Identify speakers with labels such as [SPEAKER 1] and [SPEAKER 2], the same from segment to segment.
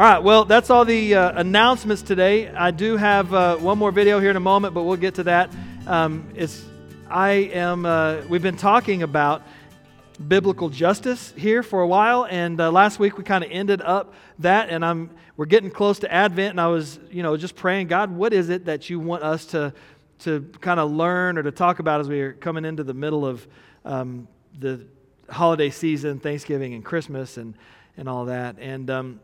[SPEAKER 1] All right, well, that's all the uh, announcements today. I do have uh, one more video here in a moment, but we'll get to that. Um, it's, I am, uh, we've been talking about biblical justice here for a while, and uh, last week we kind of ended up that, and I'm, we're getting close to Advent, and I was, you know, just praying, God, what is it that you want us to, to kind of learn or to talk about as we are coming into the middle of um, the holiday season, Thanksgiving and Christmas, and, and all that. And, um,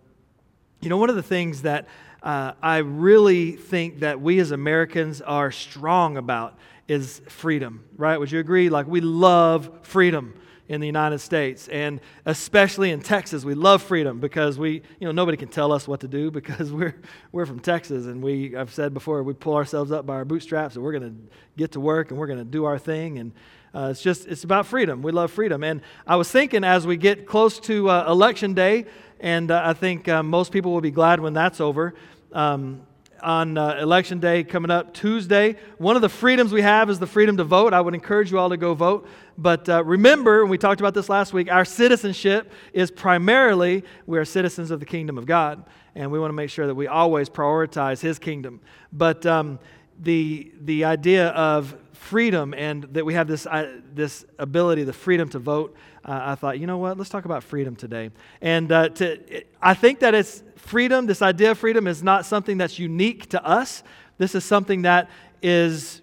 [SPEAKER 1] you know, one of the things that uh, I really think that we as Americans are strong about is freedom, right? Would you agree? Like, we love freedom in the United States, and especially in Texas, we love freedom because we, you know, nobody can tell us what to do because we're we're from Texas, and we, I've said before, we pull ourselves up by our bootstraps, and we're going to get to work, and we're going to do our thing, and uh, it's just it's about freedom. We love freedom, and I was thinking as we get close to uh, election day and uh, I think uh, most people will be glad when that's over. Um, on uh, election day coming up Tuesday, one of the freedoms we have is the freedom to vote. I would encourage you all to go vote. But uh, remember, and we talked about this last week, our citizenship is primarily we are citizens of the kingdom of God, and we want to make sure that we always prioritize His kingdom. But um, the the idea of freedom and that we have this, uh, this ability, the freedom to vote, uh, I thought, you know what, let's talk about freedom today. And uh, to, I think that it's freedom, this idea of freedom is not something that's unique to us. This is something that is,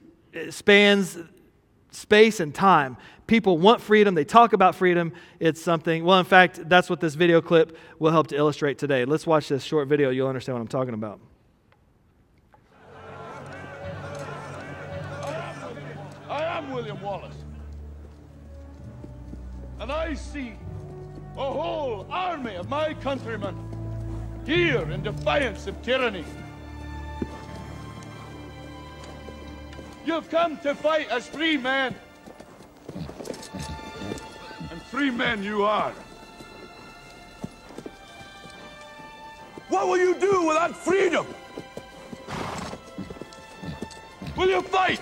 [SPEAKER 1] spans space and time. People want freedom, they talk about freedom. It's something, well, in fact, that's what this video clip will help to illustrate today. Let's watch this short video, you'll understand what I'm talking about.
[SPEAKER 2] I am William Wallace. And I see a whole army of my countrymen here in defiance of tyranny. You've come to fight as free men. And free men you are. What will you do without freedom? Will you fight?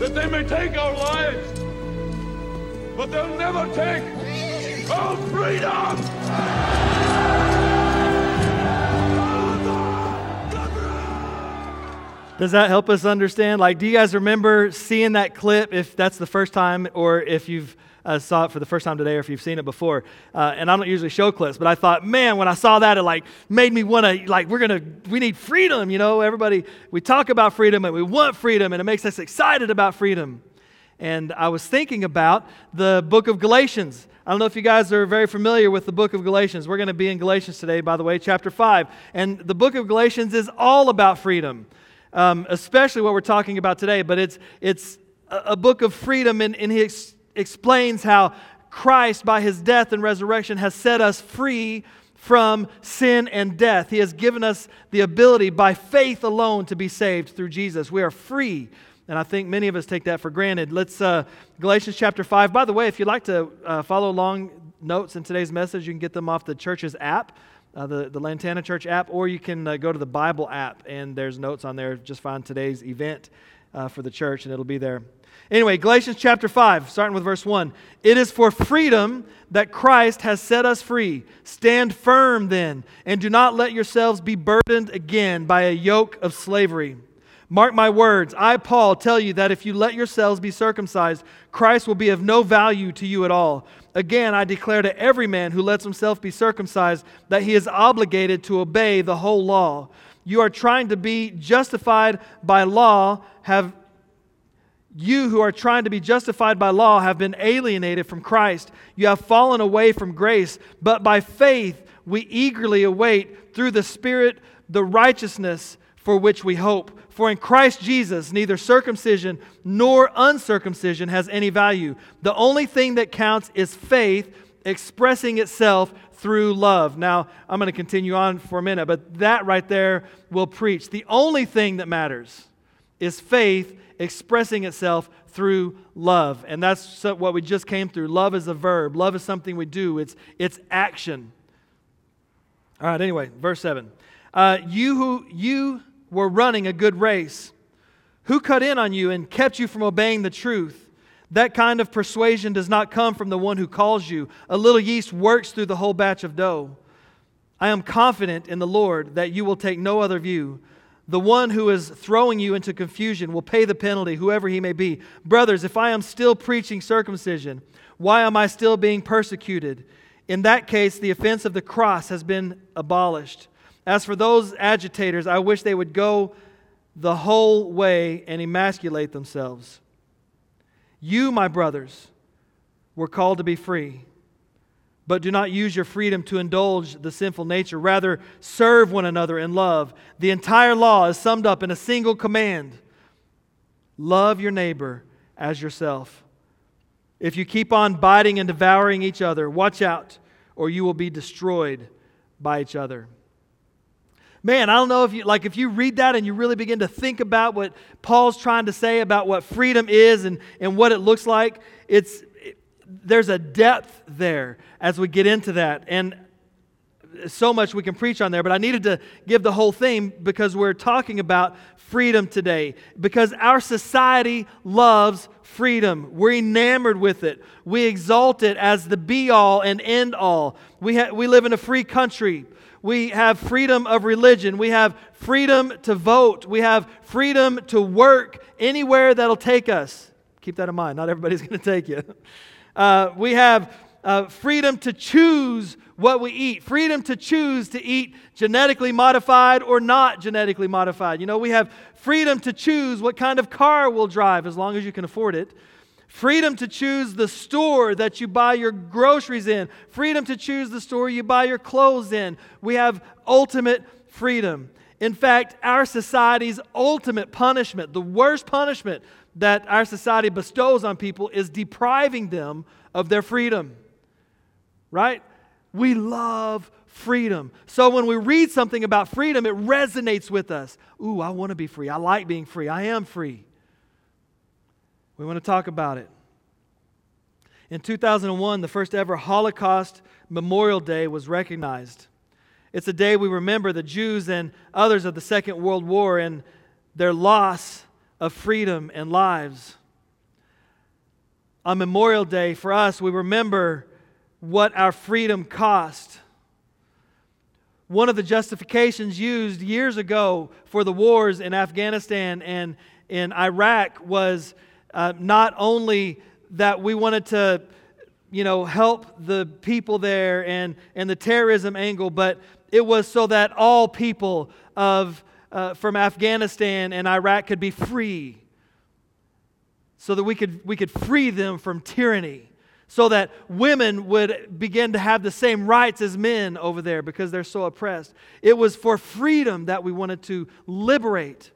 [SPEAKER 2] that they may take our lives, but they'll never take our freedom!
[SPEAKER 1] Does that help us understand? Like, do you guys remember seeing that clip if that's the first time or if you've uh, saw it for the first time today or if you've seen it before. Uh, and I don't usually show clips, but I thought, man, when I saw that, it like made me want to, like, we're going to, we need freedom, you know? Everybody, we talk about freedom and we want freedom and it makes us excited about freedom. And I was thinking about the book of Galatians. I don't know if you guys are very familiar with the book of Galatians. We're going to be in Galatians today, by the way, chapter 5. And the book of Galatians is all about freedom, um, especially what we're talking about today. But it's, it's a, a book of freedom, and, and he explains how Christ, by his death and resurrection, has set us free from sin and death. He has given us the ability by faith alone to be saved through Jesus. We are free. And I think many of us take that for granted. Let's, uh, Galatians chapter 5. By the way, if you'd like to uh, follow along notes in today's message, you can get them off the church's app, uh, the, the Lantana Church app, or you can uh, go to the Bible app, and there's notes on there. Just find today's event uh, for the church, and it'll be there. Anyway, Galatians chapter 5, starting with verse 1. It is for freedom that Christ has set us free. Stand firm then, and do not let yourselves be burdened again by a yoke of slavery. Mark my words. I, Paul, tell you that if you let yourselves be circumcised, Christ will be of no value to you at all. Again, I declare to every man who lets himself be circumcised that he is obligated to obey the whole law. You are trying to be justified by law, have you who are trying to be justified by law have been alienated from Christ. You have fallen away from grace, but by faith we eagerly await through the Spirit the righteousness for which we hope. For in Christ Jesus, neither circumcision nor uncircumcision has any value. The only thing that counts is faith expressing itself through love. Now, I'm going to continue on for a minute, but that right there will preach. The only thing that matters is faith expressing itself through love. And that's what we just came through. Love is a verb, love is something we do, it's, it's action. All right, anyway, verse 7. Uh, you who you were running a good race, who cut in on you and kept you from obeying the truth? That kind of persuasion does not come from the one who calls you. A little yeast works through the whole batch of dough. I am confident in the Lord that you will take no other view. The one who is throwing you into confusion will pay the penalty, whoever he may be. Brothers, if I am still preaching circumcision, why am I still being persecuted? In that case, the offense of the cross has been abolished. As for those agitators, I wish they would go the whole way and emasculate themselves. You, my brothers, were called to be free. But do not use your freedom to indulge the sinful nature. Rather, serve one another in love. The entire law is summed up in a single command love your neighbor as yourself. If you keep on biting and devouring each other, watch out, or you will be destroyed by each other. Man, I don't know if you like if you read that and you really begin to think about what Paul's trying to say about what freedom is and, and what it looks like, it's it, there's a depth there as we get into that. And so much we can preach on there, but I needed to give the whole thing because we're talking about freedom today. Because our society loves freedom. We're enamored with it. We exalt it as the be all and end all. We, ha- we live in a free country. We have freedom of religion. We have freedom to vote. We have freedom to work anywhere that'll take us. Keep that in mind. Not everybody's going to take you. Uh, we have uh, freedom to choose what we eat, freedom to choose to eat genetically modified or not genetically modified. You know, we have freedom to choose what kind of car we'll drive as long as you can afford it. Freedom to choose the store that you buy your groceries in. Freedom to choose the store you buy your clothes in. We have ultimate freedom. In fact, our society's ultimate punishment, the worst punishment that our society bestows on people, is depriving them of their freedom. Right? We love freedom. So when we read something about freedom, it resonates with us. Ooh, I want to be free. I like being free. I am free. We want to talk about it. In 2001, the first ever Holocaust Memorial Day was recognized. It's a day we remember the Jews and others of the Second World War and their loss of freedom and lives. On Memorial Day, for us, we remember what our freedom cost. One of the justifications used years ago for the wars in Afghanistan and in Iraq was uh, not only that we wanted to, you know, help the people there and, and the terrorism angle, but it was so that all people of, uh, from Afghanistan and Iraq could be free. So that we could, we could free them from tyranny. So that women would begin to have the same rights as men over there because they're so oppressed. It was for freedom that we wanted to liberate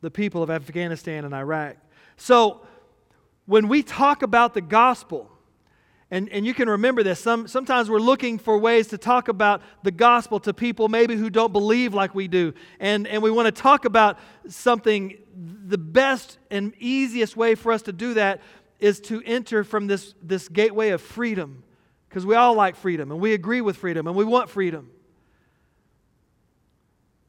[SPEAKER 1] the people of Afghanistan and Iraq. So, when we talk about the gospel, and, and you can remember this, some, sometimes we're looking for ways to talk about the gospel to people maybe who don't believe like we do. And, and we want to talk about something, the best and easiest way for us to do that is to enter from this, this gateway of freedom. Because we all like freedom and we agree with freedom and we want freedom.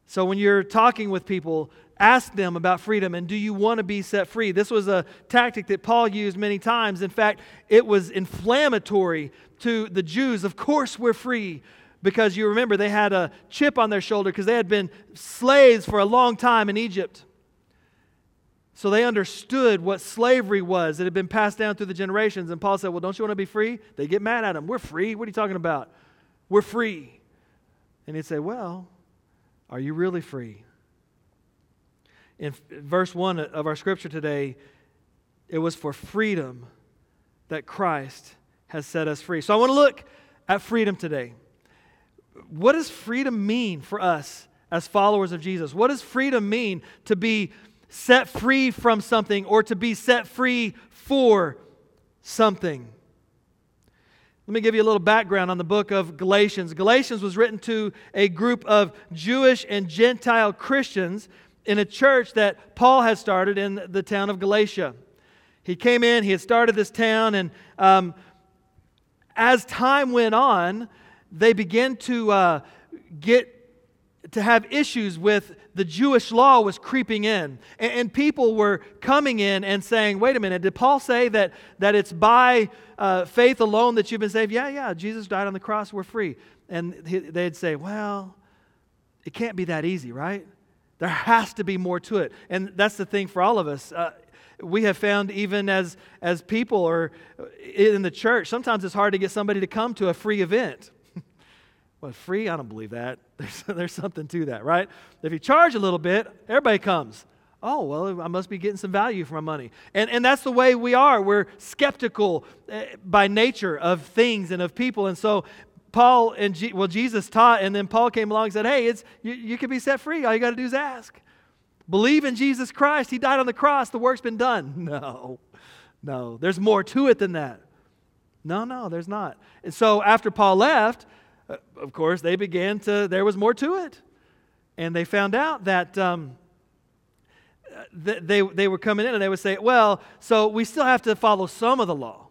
[SPEAKER 1] So when you're talking with people, ask them about freedom and do you want to be set free? This was a tactic that Paul used many times. In fact, it was inflammatory to the Jews. Of course, we're free because you remember they had a chip on their shoulder because they had been slaves for a long time in Egypt. So they understood what slavery was. It had been passed down through the generations. And Paul said, Well, don't you want to be free? They get mad at him. We're free. What are you talking about? We're free. And he'd say, Well, are you really free? In verse 1 of our scripture today, it was for freedom that Christ has set us free. So I want to look at freedom today. What does freedom mean for us as followers of Jesus? What does freedom mean to be set free from something or to be set free for something? Let me give you a little background on the book of Galatians. Galatians was written to a group of Jewish and Gentile Christians in a church that Paul had started in the town of Galatia. He came in, he had started this town, and um, as time went on, they began to uh, get to have issues with the Jewish law was creeping in. And, and, people were coming in and saying, wait a minute, did Paul say that, that it's by uh, faith alone that you've been saved? Yeah, yeah, Jesus died on the cross, we're free. And they'd say, well, it can't be that easy, right? There has to be more to it. And that's the thing for all of us. Uh, we have found even as, as people or in the church, sometimes it's hard to get somebody to come to a free event. well, free? I don't believe that. There's, there's something to that, right? If you charge a little bit, everybody comes. Oh, well, I must be getting some value for my money. And, and that's the way we are. We're skeptical eh, by nature of things and of people. And so Paul and G, well, Jesus taught, and then Paul came along and said, Hey, it's, you, you can be set free. All you got to do is ask. Believe in Jesus Christ. He died on the cross. The work's been done. No, no. There's more to it than that. No, no, there's not. And so after Paul left, uh, of course, they began to, there was more to it. And they found out that um, they, they were coming in and they would say, well, so we still have to follow some of the law.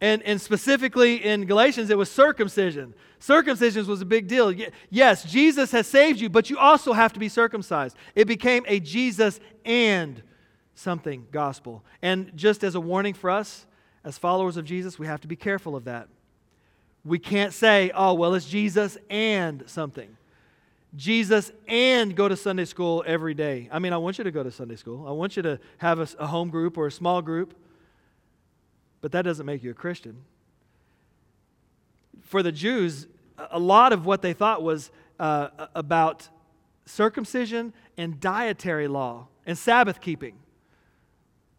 [SPEAKER 1] And, and specifically in Galatians, it was circumcision. Circumcision was a big deal. Yes, Jesus has saved you, but you also have to be circumcised. It became a Jesus and something gospel. And just as a warning for us, as followers of Jesus, we have to be careful of that. We can't say, oh, well, it's Jesus and something. Jesus and go to Sunday school every day. I mean, I want you to go to Sunday school. I want you to have a, a home group or a small group but that doesn't make you a Christian. For the Jews, a lot of what they thought was uh, about circumcision and dietary law and Sabbath keeping.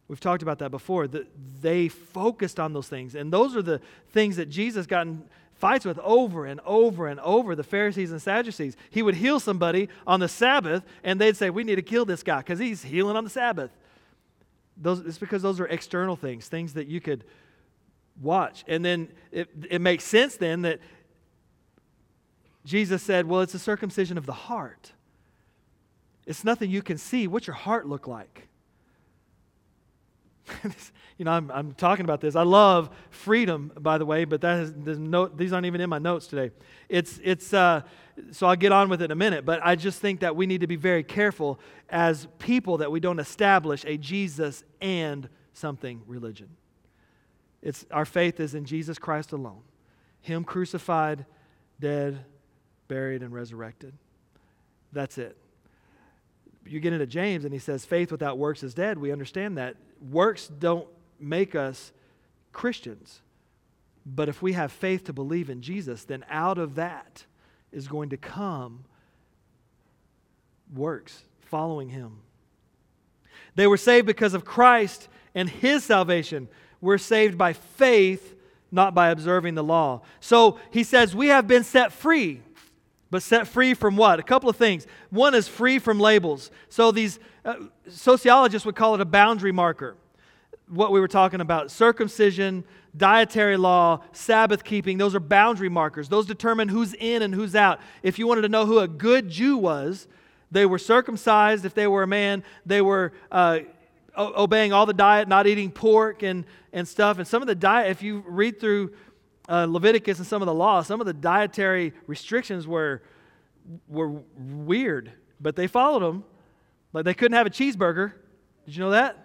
[SPEAKER 1] We've talked about that before. That they focused on those things. And those are the things that Jesus got in fights with over and over and over the Pharisees and Sadducees. He would heal somebody on the Sabbath, and they'd say, We need to kill this guy because he's healing on the Sabbath. Those, it's because those are external things, things that you could watch. And then it, it makes sense then that Jesus said, well, it's a circumcision of the heart. It's nothing you can see. What's your heart look like? you know, I'm, I'm talking about this. I love freedom, by the way, but that is, no, these aren't even in my notes today. It's, it's, uh, so I'll get on with it in a minute, but I just think that we need to be very careful as people that we don't establish a Jesus and something religion. It's, our faith is in Jesus Christ alone, Him crucified, dead, buried, and resurrected. That's it. You get into James and he says, faith without works is dead. We understand that. Works don't make us Christians. But if we have faith to believe in Jesus, then out of that, is going to come works, following him. They were saved because of Christ and his salvation. We're saved by faith, not by observing the law. So he says, We have been set free. But set free from what? A couple of things. One is free from labels. So these uh, sociologists would call it a boundary marker. What we were talking about circumcision, dietary law, Sabbath keeping, those are boundary markers. Those determine who's in and who's out. If you wanted to know who a good Jew was, they were circumcised if they were a man, they were uh, obeying all the diet, not eating pork and, and stuff. And some of the diet, if you read through uh, Leviticus and some of the law, some of the dietary restrictions were, were weird, but they followed them. Like they couldn't have a cheeseburger. Did you know that?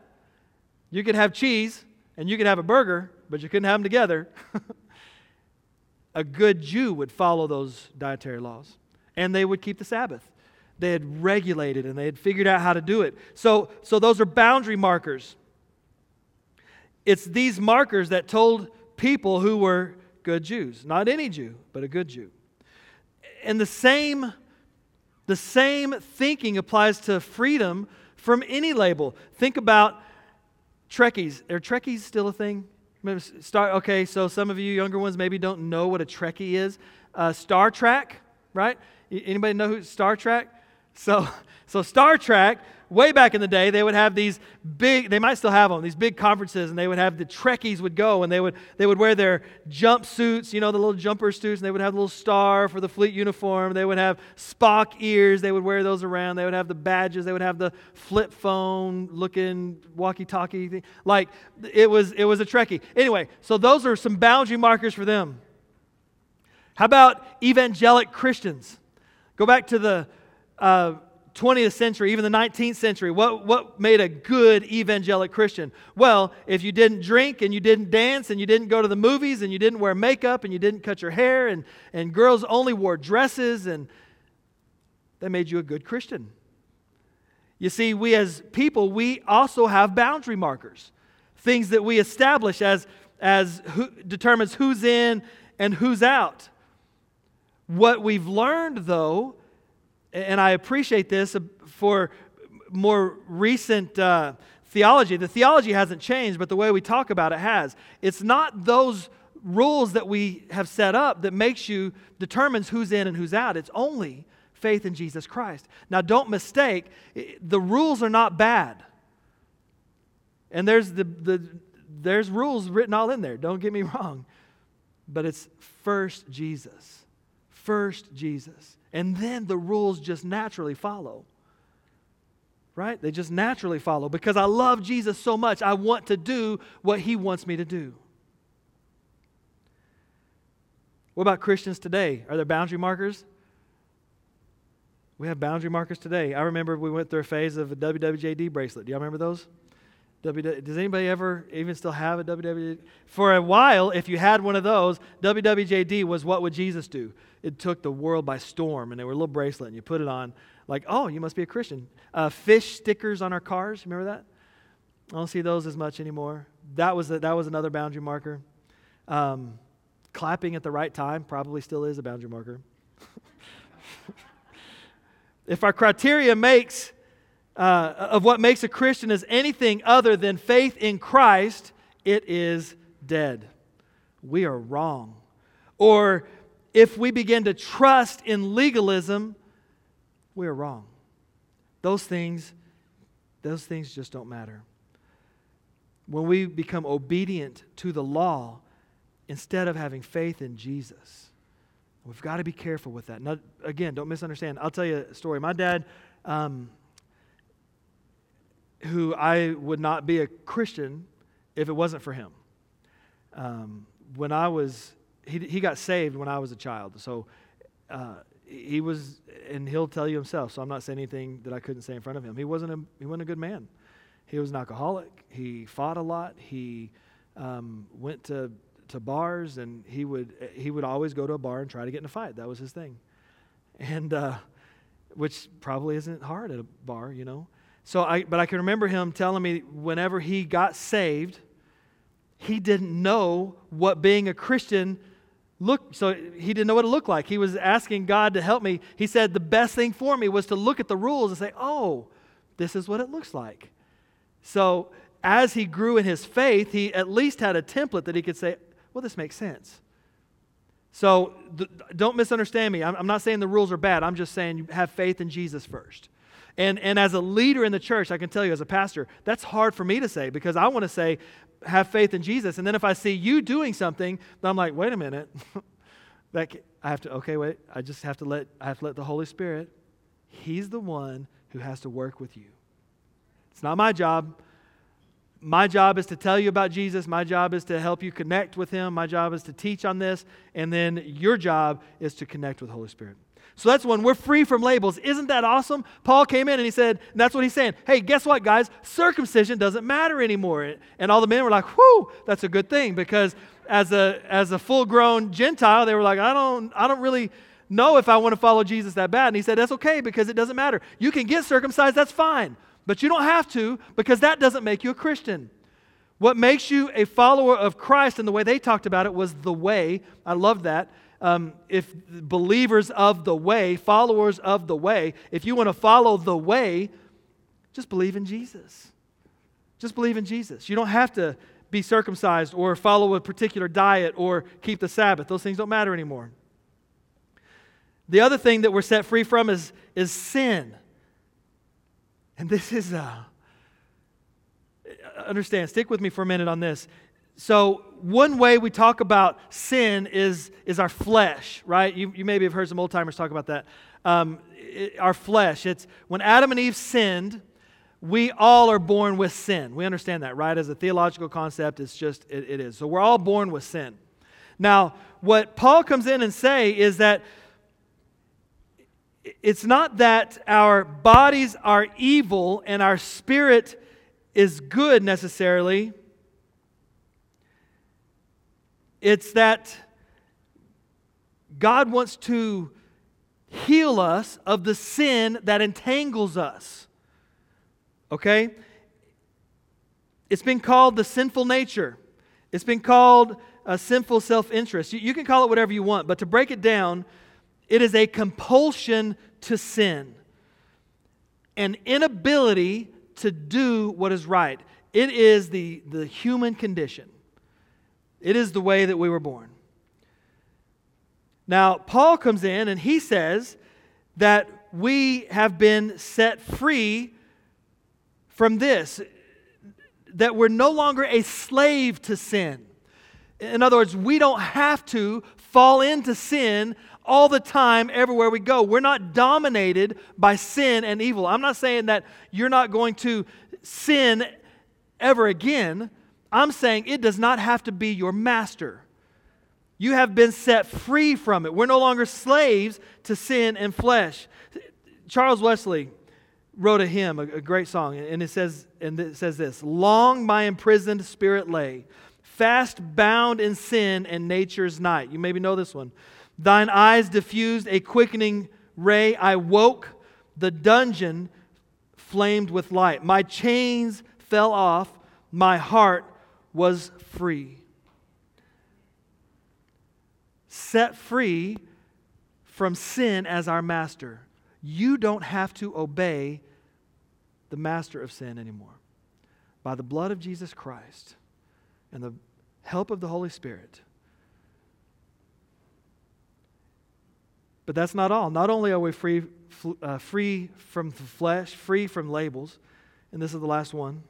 [SPEAKER 1] You could have cheese and you could have a burger, but you couldn't have them together. a good Jew would follow those dietary laws, and they would keep the Sabbath. They had regulated and they had figured out how to do it. So, so those are boundary markers. It's these markers that told people who were good Jews, not any Jew, but a good Jew. And the same, the same thinking applies to freedom from any label. Think about Trekkies. Are Trekkies still a thing? Start, okay, so some of you younger ones maybe don't know what a Trekkie is. Uh, Star Trek, right? Anybody know who Star Trek? So, so Star Trek, way back in the day, they would have these big, they might still have them, these big conferences, and they would have the Trekkies would go and they would, they would wear their jumpsuits, you know, the little jumper suits, and they would have the little star for the fleet uniform. They would have Spock ears, they would wear those around. They would have the badges, they would have the flip phone looking walkie talkie thing. Like, it was, it was a Trekkie. Anyway, so those are some boundary markers for them. How about evangelic Christians? Go back to the uh, 20th century, even the 19th century, what, what made a good evangelic Christian? Well, if you didn't drink and you didn't dance and you didn't go to the movies and you didn't wear makeup and you didn't cut your hair and, and girls only wore dresses and that made you a good Christian. You see, we as people, we also have boundary markers, things that we establish as, as who determines who's in and who's out. What we've learned, though, and I appreciate this for more recent uh, theology. The theology hasn't changed, but the way we talk about it has. It's not those rules that we have set up that makes you determines who's in and who's out. It's only faith in Jesus Christ. Now, don't mistake, the rules are not bad. And there's, the, the, there's rules written all in there, don't get me wrong. But it's first Jesus. First Jesus. And then the rules just naturally follow. Right? They just naturally follow because I love Jesus so much. I want to do what he wants me to do. What about Christians today? Are there boundary markers? We have boundary markers today. I remember we went through a phase of a WWJD bracelet. Do y'all remember those? Does anybody ever even still have a WWJD? For a while, if you had one of those, WWJD was what would Jesus do? It took the world by storm, and they were a little bracelet, and you put it on, like, oh, you must be a Christian. Uh, fish stickers on our cars, remember that? I don't see those as much anymore. That was, a, that was another boundary marker. Um, clapping at the right time probably still is a boundary marker. if our criteria makes uh, of what makes a Christian is anything other than faith in Christ, it is dead. We are wrong. Or if we begin to trust in legalism, we are wrong. Those things, those things just don't matter. When we become obedient to the law instead of having faith in Jesus, we've got to be careful with that. Now, again, don't misunderstand. I'll tell you a story. My dad, um, who I would not be a Christian if it wasn't for him. Um, when I was, he, he got saved when I was a child. So uh, he was, and he'll tell you himself, so I'm not saying anything that I couldn't say in front of him. He wasn't a, he wasn't a good man. He was an alcoholic. He fought a lot. He um, went to, to bars, and he would, he would always go to a bar and try to get in a fight. That was his thing. And, uh, which probably isn't hard at a bar, you know. So I, but I can remember him telling me whenever he got saved, he didn't know what being a Christian looked. So he didn't know what it looked like. He was asking God to help me. He said the best thing for me was to look at the rules and say, "Oh, this is what it looks like." So as he grew in his faith, he at least had a template that he could say, "Well, this makes sense." So th- don't misunderstand me. I'm, I'm not saying the rules are bad. I'm just saying you have faith in Jesus first. And, and as a leader in the church, I can tell you as a pastor, that's hard for me to say because I want to say, have faith in Jesus. And then if I see you doing something, I'm like, wait a minute. that I have to, okay, wait. I just have to let, I have to let the Holy Spirit, He's the one who has to work with you. It's not my job. My job is to tell you about Jesus. My job is to help you connect with Him. My job is to teach on this. And then your job is to connect with the Holy Spirit. So that's one. We're free from labels. Isn't that awesome? Paul came in and he said, and that's what he's saying. Hey, guess what, guys? Circumcision doesn't matter anymore. And all the men were like, whew, that's a good thing because as a as a full-grown Gentile, they were like, I don't, I don't really know if I want to follow Jesus that bad. And he said, That's okay because it doesn't matter. You can get circumcised, that's fine. But you don't have to because that doesn't make you a Christian. What makes you a follower of Christ, and the way they talked about it was the way. I love that um, if believers of the way, followers of the way, if you want to follow the way, just believe in Jesus. Just believe in Jesus. You don't have to be circumcised or follow a particular diet or keep the Sabbath. Those things don't matter anymore. The other thing that we're set free from is, is sin. And this is, uh, understand, stick with me for a minute on this. So, one way we talk about sin is, is our flesh, right? You, you maybe have heard some old timers talk about that. Um, it, our flesh. It's when Adam and Eve sinned, we all are born with sin. We understand that, right? As a theological concept, it's just, it, it is. So we're all born with sin. Now, what Paul comes in and say is that it's not that our bodies are evil and our spirit is good necessarily. It's that God wants to heal us of the sin that entangles us. Okay? It's been called the sinful nature. It's been called a sinful self interest. You, you, can call it whatever you want, but to break it down, it is a compulsion to sin, an inability to do what is right. It is the, the human condition, it is the way that we were born. Now, Paul comes in and he says that we have been set free from this, that we're no longer a slave to sin. In other words, we don't have to fall into sin all the time, everywhere we go. We're not dominated by sin and evil. I'm not saying that you're not going to sin ever again. I'm saying it does not have to be your master. You have been set free from it. We're no longer slaves to sin and flesh. Charles Wesley wrote a hymn, a, great song, and it says, and it says this Long my imprisoned spirit lay, fast bound in sin and nature's night. You maybe know this one. Thine eyes diffused a quickening ray. I woke, the dungeon flamed with light. My chains fell off, my heart was free set free from sin as our master. You don't have to obey the master of sin anymore. By the blood of Jesus Christ and the help of the Holy Spirit. But that's not all. Not only are we free, uh, free from the flesh, free from labels, and this is the last one,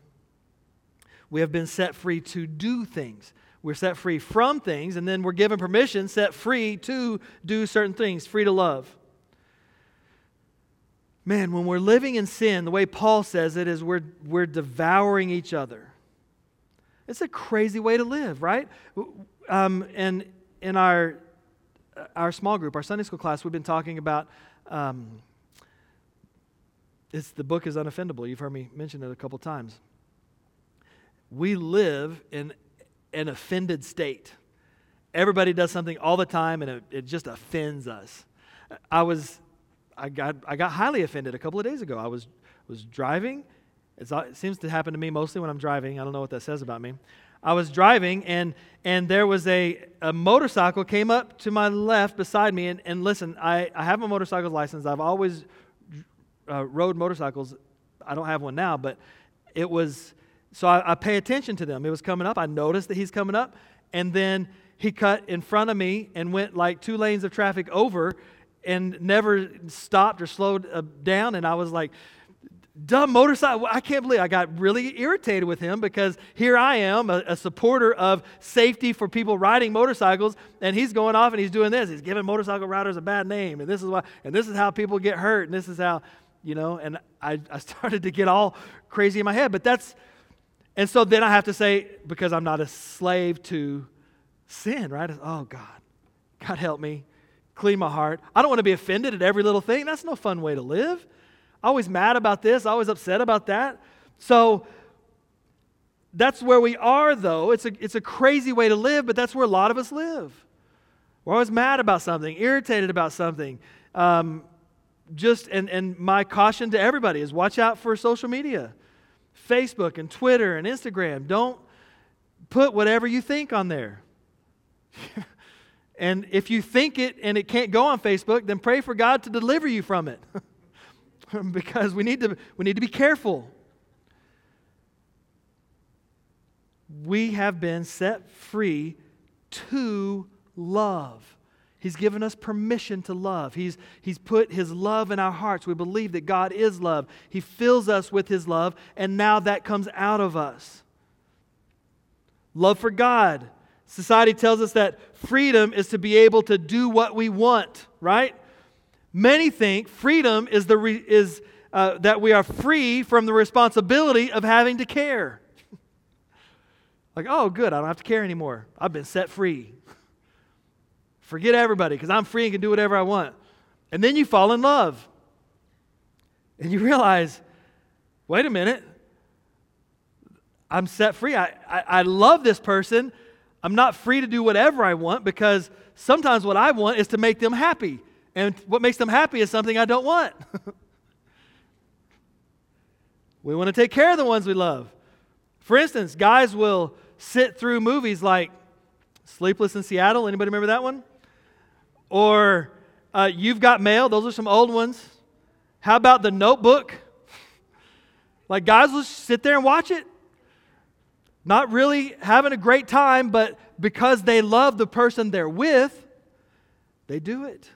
[SPEAKER 1] we have been set free to do things. We're set free from things, and then we're given permission, set free to do certain things, free to love. Man, when we're living in sin, the way Paul says it is we're, we're devouring each other. It's a crazy way to live, right? Um, and in our, our small group, our Sunday school class, we've been talking about um, it's the book is unoffendable. You've heard me mention it a couple times. We live in an offended state. Everybody does something all the time and it, it just offends us. I was, I got, I got highly offended a couple of days ago. I was, was driving. It's, it seems to happen to me mostly when I'm driving. I don't know what that says about me. I was driving and, and there was a, a motorcycle came up to my left beside me. And, and listen, I, I have a motorcycle license. I've always uh, rode motorcycles. I don't have one now, but it was so I, I pay attention to them. It was coming up. I noticed that he's coming up. And then he cut in front of me and went like two lanes of traffic over and never stopped or slowed uh, down. And I was like, dumb motorcycle. I can't believe I got really irritated with him because here I am, a, a, supporter of safety for people riding motorcycles, and he's going off and he's doing this. He's giving motorcycle riders a bad name, and this is why, and this is how people get hurt, and this is how, you know. And I, I started to get all crazy in my head. But that's and so then I have to say, because I'm not a slave to sin, right? Oh, God, God help me. Clean my heart. I don't want to be offended at every little thing. That's no fun way to live. Always mad about this, always upset about that. So that's where we are, though. It's a, it's a crazy way to live, but that's where a lot of us live. We're always mad about something, irritated about something. Um, just and, and my caution to everybody is watch out for social media. Facebook and Twitter and Instagram. Don't put whatever you think on there. and if you think it and it can't go on Facebook, then pray for God to deliver you from it. because we need to we need to be careful. We have been set free to love. He's given us permission to love. He's, he's put His love in our hearts. We believe that God is love. He fills us with His love, and now that comes out of us. Love for God. Society tells us that freedom is to be able to do what we want, right? Many think freedom is, the re, is uh, that we are free from the responsibility of having to care. like, oh, good, I don't have to care anymore. I've been set free. Forget everybody because I'm free and can do whatever I want. And then you fall in love. And you realize, wait a minute, I'm set free. I, I, I, love this person. I'm not free to do whatever I want because sometimes what I want is to make them happy. And what makes them happy is something I don't want. we want to take care of the ones we love. For instance, guys will sit through movies like Sleepless in Seattle. Anybody remember that one? Or uh, You've Got Mail. Those are some old ones. How about The Notebook? Like, guys will sit there and watch it. Not really having a great time, but because they love the person they're with, they do it.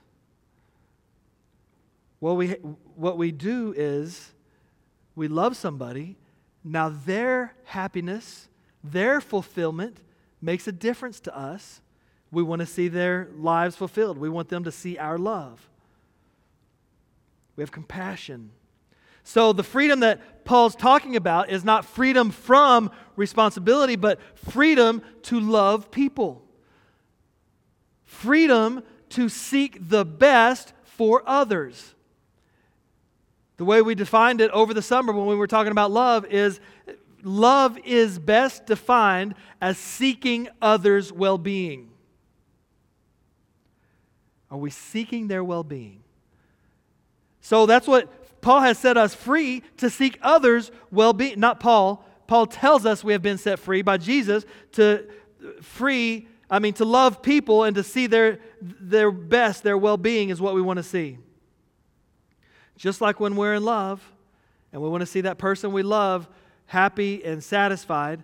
[SPEAKER 1] What we, what we do is we love somebody. Now, their happiness, their fulfillment makes a difference to us. We want to see their lives fulfilled. We want them to see our love. We have compassion. So, the freedom that Paul's talking about is not freedom from responsibility, but freedom to love people. Freedom to seek the best for others. The way we defined it over the summer when we were talking about love is love is best defined as seeking others' well being. Are we seeking their well being? So that's what Paul has set us free to seek others' well being. Not Paul. Paul tells us we have been set free by Jesus to free, I mean, to love people and to see their, their best, their well being is what we want to see. Just like when we're in love and we want to see that person we love happy and satisfied,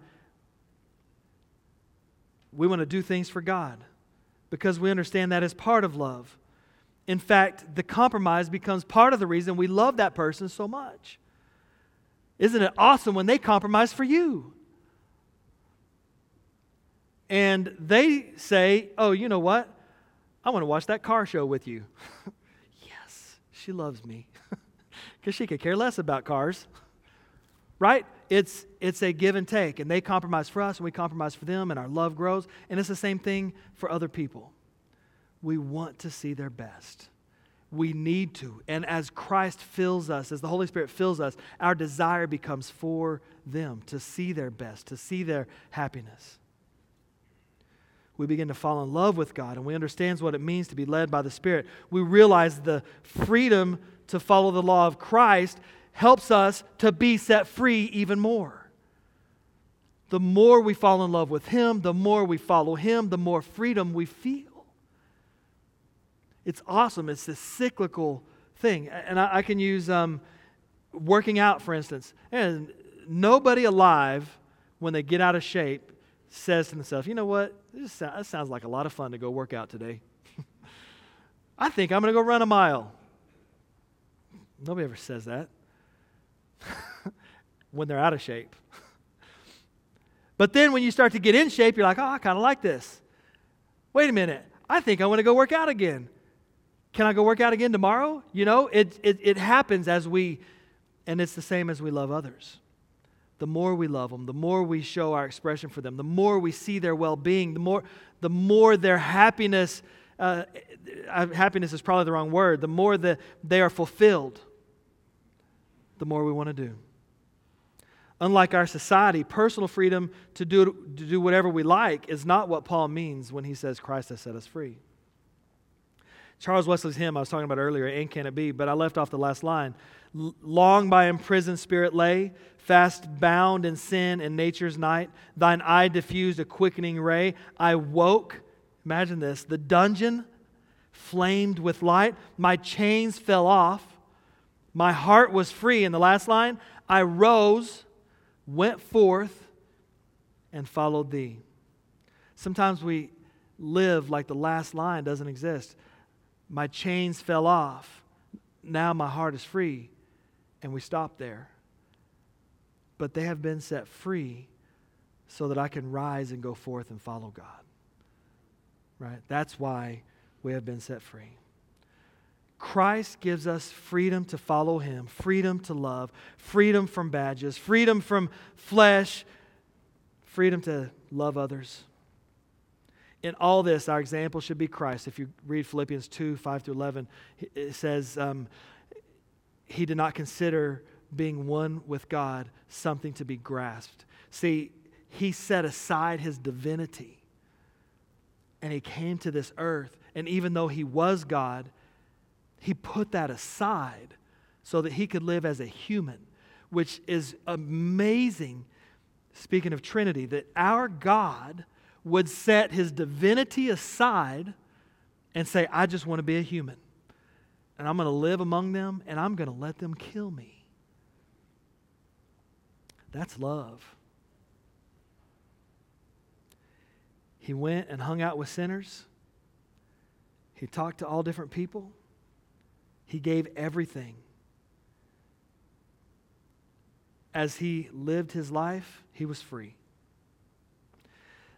[SPEAKER 1] we want to do things for God because we understand that as part of love. In fact, the compromise becomes part of the reason we love that person so much. Isn't it awesome when they compromise for you? And they say, Oh, you know what? I want to watch that car show with you. yes, she loves me because she could care less about cars. Right? It's, it's a give and take, and they compromise for us, and we compromise for them, and our love grows. And it's the same thing for other people. We want to see their best. We need to. And as Christ fills us, as the Holy Spirit fills us, our desire becomes for them to see their best, to see their happiness. We begin to fall in love with God and we understand what it means to be led by the Spirit. We realize the freedom to follow the law of Christ helps us to be set free even more. The more we fall in love with Him, the more we follow Him, the more freedom we feel. It's awesome. It's this cyclical thing. And I, I can use um, working out, for instance. And nobody alive, when they get out of shape, says to themselves, you know what? This, this sounds like a lot of fun to go work out today. I think I'm going to go run a mile. Nobody ever says that when they're out of shape. but then when you start to get in shape, you're like, oh, I kind of like this. Wait a minute. I think I want to go work out again. Can I go work out again tomorrow? You know, it, it, it happens as we, and it's the same as we love others. The more we love them, the more we show our expression for them, the more we see their well being, the more, the more their happiness, uh, happiness is probably the wrong word, the more that they are fulfilled the more we want to do. Unlike our society, personal freedom to do, to do whatever we like is not what Paul means when he says Christ has set us free. Charles Wesley's hymn I was talking about earlier, And Can It Be, but I left off the last line. Long by imprisoned spirit lay, fast bound in sin and nature's night. Thine eye diffused a quickening ray. I woke, imagine this, the dungeon flamed with light. My chains fell off. My heart was free. In the last line, I rose, went forth, and followed thee. Sometimes we, live like the last line doesn't exist. My chains fell off. Now my heart is free. And we stop there. But they have been set free so that I can rise and go forth and follow God. Right? That's why we have been set free. Christ gives us freedom to follow Him, freedom to love, freedom from badges, freedom from flesh, freedom to love others. In all this, our example should be Christ. If you read Philippians 2 5 to 11, it says, um, He did not consider being one with God something to be grasped. See, He set aside His divinity and He came to this earth. And even though He was God, he put that aside so that he could live as a human, which is amazing. Speaking of Trinity, that our God would set his divinity aside and say, I just want to be a human. And I'm going to live among them and I'm going to let them kill me. That's love. He went and hung out with sinners. He talked to all different people. He gave everything. As he lived his life, he was free.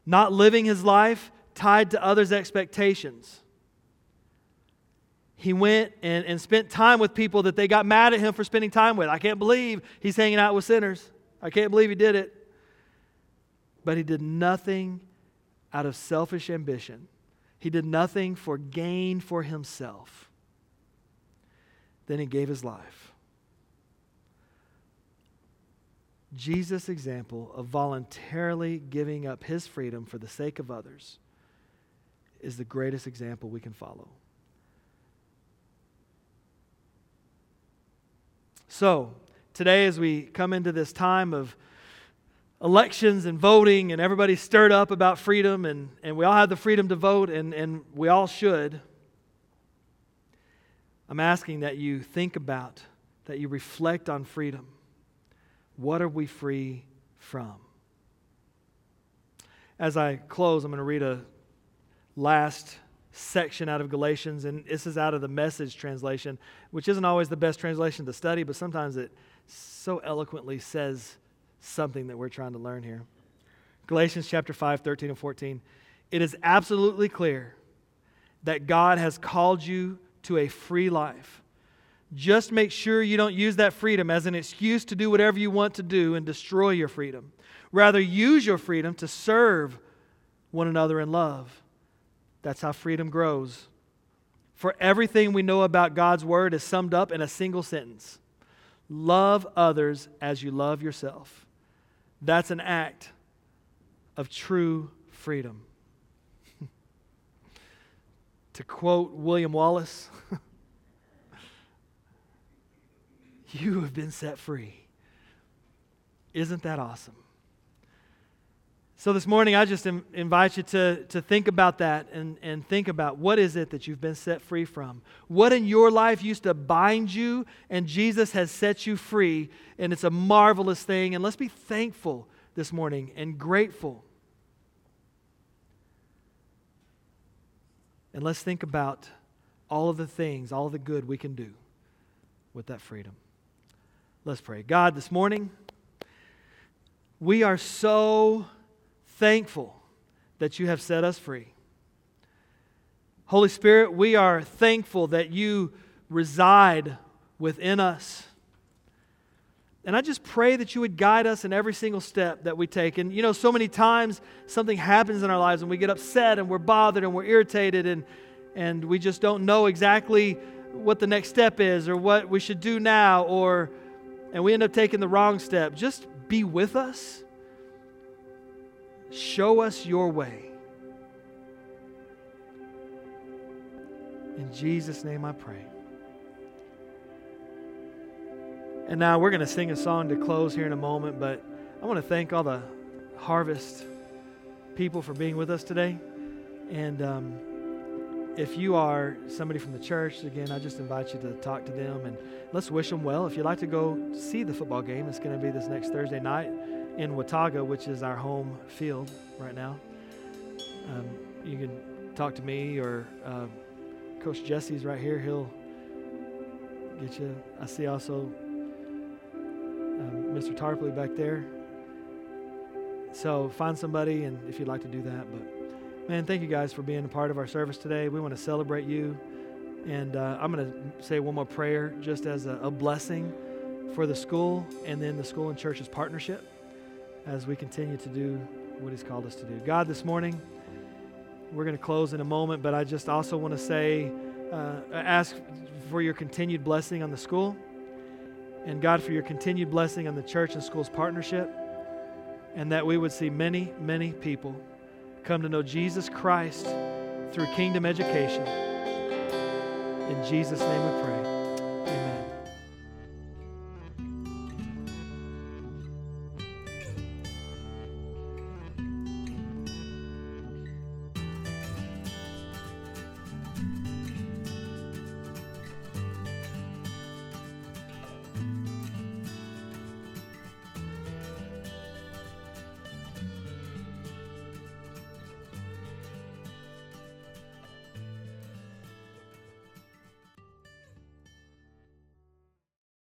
[SPEAKER 1] Not living his life tied to others' expectations. He went and, and spent time with people that they got mad at him for spending time with. I can't believe he's hanging out with sinners. I can't believe he did it. But he did nothing out of selfish ambition. He did nothing for gain for himself. Then he gave his life. Jesus' example of voluntarily giving up his freedom for the sake of others is the greatest example we can follow. So, today, as we come into this time of elections and voting, and everybody's stirred up about freedom, and, and we all have the freedom to vote, and, and we all should. I'm asking that you think about, that you reflect on freedom. What are we free from? As I close, I'm going to read a last section out of Galatians, and this is out of the message translation, which isn't always the best translation to study, but sometimes it so eloquently says something that we're trying to learn here. Galatians chapter 5, 13 and 14. It is absolutely clear that God has called you to a free life. Just make sure you don't use that freedom as an excuse to do whatever you want to do and destroy your freedom. Rather, use your freedom to serve one another in love. That's how freedom grows. For everything we know about God's Word is summed up in a single sentence Love others as you love yourself. That's an act of true freedom. To quote William Wallace, you have been set free. Isn't that awesome? So, this morning, I just Im- invite you to, to think about that and, and think about what is it that you've been set free from? What in your life used to bind you, and Jesus has set you free, and it's a marvelous thing. And let's be thankful this morning and grateful And let's think about all of the things, all the good we can do with that freedom. Let's pray. God, this morning, we are so thankful that you have set us free. Holy Spirit, we are thankful that you reside within us. And I just pray that you would guide us in every single step that we take. And you know, so many times something happens in our lives and we get upset and we're bothered and we're irritated and, and we just don't know exactly what the next step is or what we should do now or and we end up taking the wrong step. Just be with us. Show us your way. In Jesus' name I pray. And now we're going to sing a song to close here in a moment, but I want to thank all the harvest people for being with us today. And um, if you are somebody from the church, again, I just invite you to talk to them and let's wish them well. If you'd like to go see the football game, it's going to be this next Thursday night in Watauga, which is our home field right now. Um, you can talk to me or uh, Coach Jesse's right here. He'll get you. I see also Mr. Tarpley back there. So find somebody, and if you'd like to do that. But man, thank you guys for being a part of our service today. We want to celebrate you, and uh, I'm going to say one more prayer just as a, a blessing for the school and then the school and church's partnership as we continue to do what He's called us to do. God, this morning we're going to close in a moment, but I just also want to say, uh, ask for your continued blessing on the school, and God for your continued blessing on the church and school's partnership and that we would see many, many people come to know Jesus Christ through kingdom education. In Jesus' name we pray.